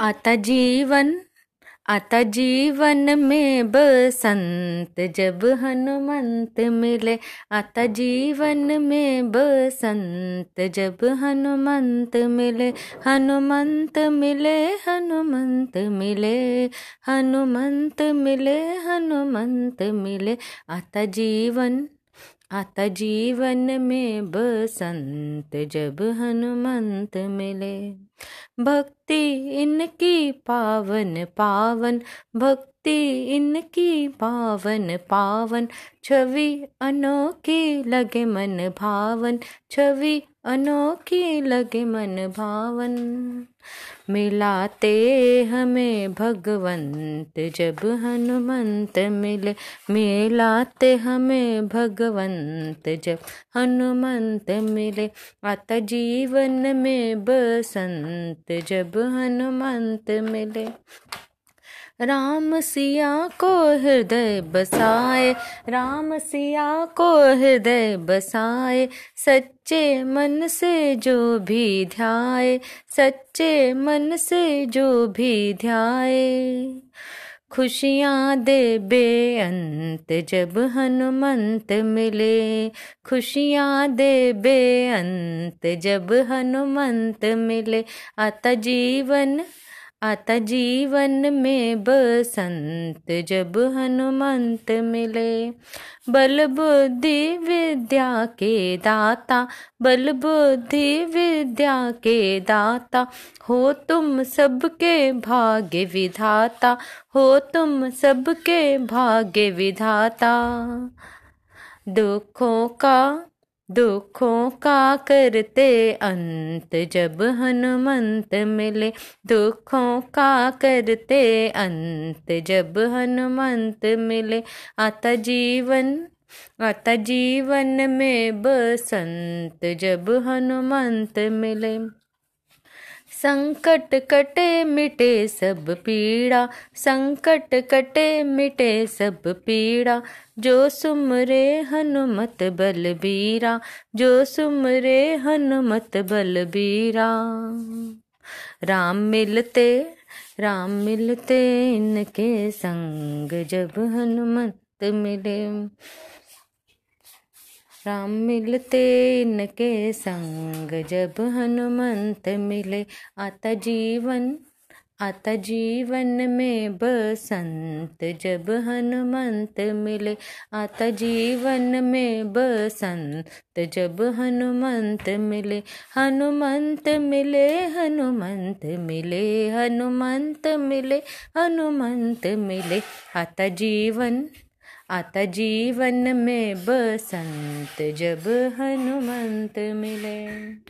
आता जीवन आता जीवन में बसंत, जब हनुमंत मिले। आता जीवन में बसंत, जब हनुमंत मिले। हनुमंत मिले हनुमंत मिले। हनुमंत मिले हनुमंत मिले। आता जीवन आता जीवन में बसंत जब हनुमंत मिले। भक्ति इनकी पावन पावन, भक्ति इनकी पावन पावन। छवि अनोखी लगे मन भावन, छवि अनोखी लगे मन भावन। मिलाते हमें भगवंत, जब हनुमंत मिले। मिलाते हमें भगवंत, जब हनुमंत मिले। आता जीवन में बसंत, जब हनुमंत मिले। राम सिया को हृदय बसाए, राम सिया को हृदय बसाए, सच्चे मन से जो भी ध्याए, सच्चे मन से जो भी ध्याए। खुशियाँ दे बेअंत जब हनुमंत मिले, खुशियाँ दे बेअंत जब हनुमंत मिले आता जीवन आता जीवन में बसंत जब हनुमंत मिले। बल बुद्धि विद्या के दाता, बल बुद्धि विद्या के दाता, हो तुम सबके भाग्य विधाता, हो तुम सबके भाग्य विधाता। दुखों का दुखों का करते अंत जब हनुमंत मिले। दुखों का करते अंत जब हनुमंत मिले। आता जीवन आता जीवन में बसंत जब हनुमंत मिले। संकट कटे मिटे सब पीड़ा, संकट कटे मिटे सब पीड़ा। जो सुमरे हनुमत बलबीरा, जो सुमरे हनुमत बलबीरा। राम मिलते राम मिलते इनके संग, जब हनुमत मिले। राम मिलते इनके संग। जब हनुमंत मिले आता जीवन आता जीवन में बसंत। जब हनुमंत मिले आता जीवन में बसंत। जब हनुमंत मिले हनुमंत मिले हनुमंत मिले हनुमंत मिले हनुमंत मिले। आता जीवन आता जीवन में बसंत जब हनुमंत मिले।